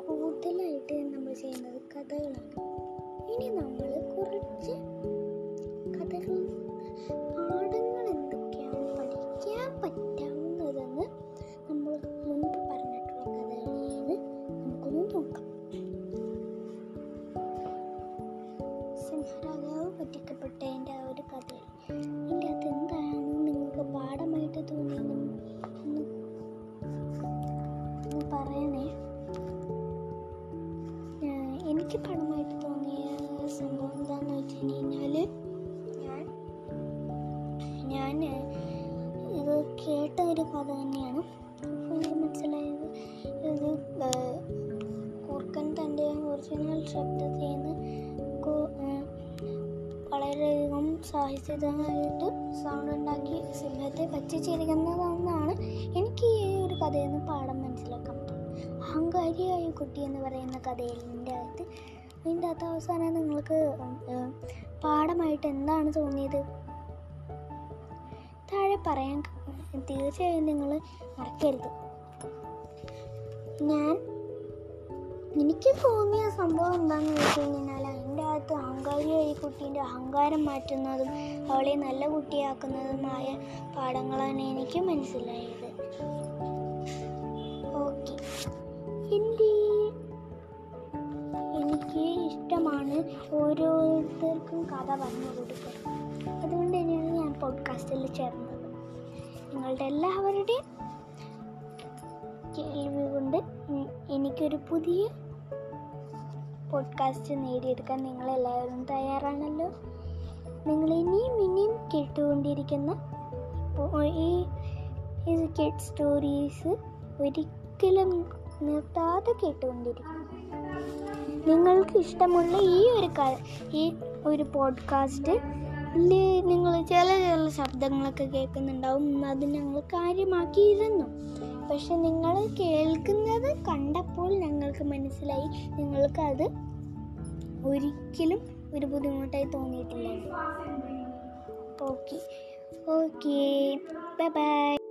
കൂടുതലായിട്ട് നമ്മൾ ചെയ്യുന്നത് കഥകളാണ്. ഇനി നമ്മൾ പറ്റിക്കപ്പെട്ട എന്റെ ആ ഒരു കഥ. എന്റെ അത് അതെന്താണ് നിങ്ങൾക്ക് പാഠമായിട്ട് തോന്നിയെന്നും പറയണേ. എനിക്ക് പാഠമായിട്ട് തോന്നിയ സംഭവം എന്താണെന്ന് വെച്ച് കഴിഞ്ഞാൽ ഞാൻ ഇത് കേട്ട ഒരു കഥ തന്നെയാണ്. എനിക്ക് മനസ്സിലായത് ഇത് കൂർക്കൻ തന്റെ ഒറിജിനൽ ശബ്ദം സാഹസികമായിട്ട് സൗണ്ട് ഉണ്ടാക്കി സിംഹത്തെ പറ്റിച്ചിരിക്കുന്നതെന്നാണ് എനിക്ക് ഈ ഒരു കഥയിൽ നിന്ന് പാഠം മനസ്സിലാക്കാൻ അഹങ്കാരിയായ കുട്ടി എന്ന് പറയുന്ന കഥയിലിന്റെ അകത്ത് അതിന്റെ അകത്ത് അവസാനം നിങ്ങൾക്ക് പാഠമായിട്ട് എന്താണ് തോന്നിയത്? താഴെ പറയാൻ തീർച്ചയായും നിങ്ങൾ മറക്കരുത്. ഞാൻ എനിക്ക് തോന്നിയ സംഭവം എന്താണെന്ന് വെച്ച് കഴിഞ്ഞാൽ അതിന്റെ അഹങ്കാരിയായി കുട്ടീന്റെ അഹങ്കാരം മാറ്റുന്നതും അവളെ നല്ല കുട്ടിയാക്കുന്നതുമായ പാഠങ്ങളാണ് എനിക്ക് മനസ്സിലായത്. ഓക്കെ. എന്റെ എനിക്ക് ഇഷ്ടമാണ് ഓരോരുത്തർക്കും കഥ പറഞ്ഞു കൊടുക്കുക അതുകൊണ്ട് തന്നെയാണ് ഞാൻ പോഡ്കാസ്റ്റിൽ ചേർന്നത്. നിങ്ങളുടെ എല്ലാവരുടെയും കേൾവി കൊണ്ട് എനിക്കൊരു പുതിയ പോഡ്കാസ്റ്റ് നേടിയെടുക്കാൻ നിങ്ങളെല്ലാവരും തയ്യാറാണല്ലോ. നിങ്ങൾ ഇനിയും ഇനിയും കേട്ടുകൊണ്ടിരിക്കുന്ന ഈ കിഡ് സ്റ്റോറീസ് ഒരിക്കലും നിർത്താതെ കേട്ടുകൊണ്ടിരിക്കും നിങ്ങൾക്ക് ഇഷ്ടമുള്ള ഈ ഒരു ഈ ഒരു പോഡ്കാസ്റ്റ് നിങ്ങൾ ചില ചില ശബ്ദങ്ങളൊക്കെ കേൾക്കുന്നുണ്ടാവും. അത് ഞങ്ങൾ കാര്യമാക്കിയിരുന്നു. പക്ഷെ നിങ്ങൾ കേൾക്കുന്നത് കണ്ടപ്പോൾ ഞങ്ങൾക്ക് മനസ്സിലായി. നിങ്ങൾക്കത് ഒരിക്കലും ഒരു ബുദ്ധിമുട്ടായി തോന്നിയിട്ടില്ല. ഓക്കെ. ഓക്കെ. Bye bye.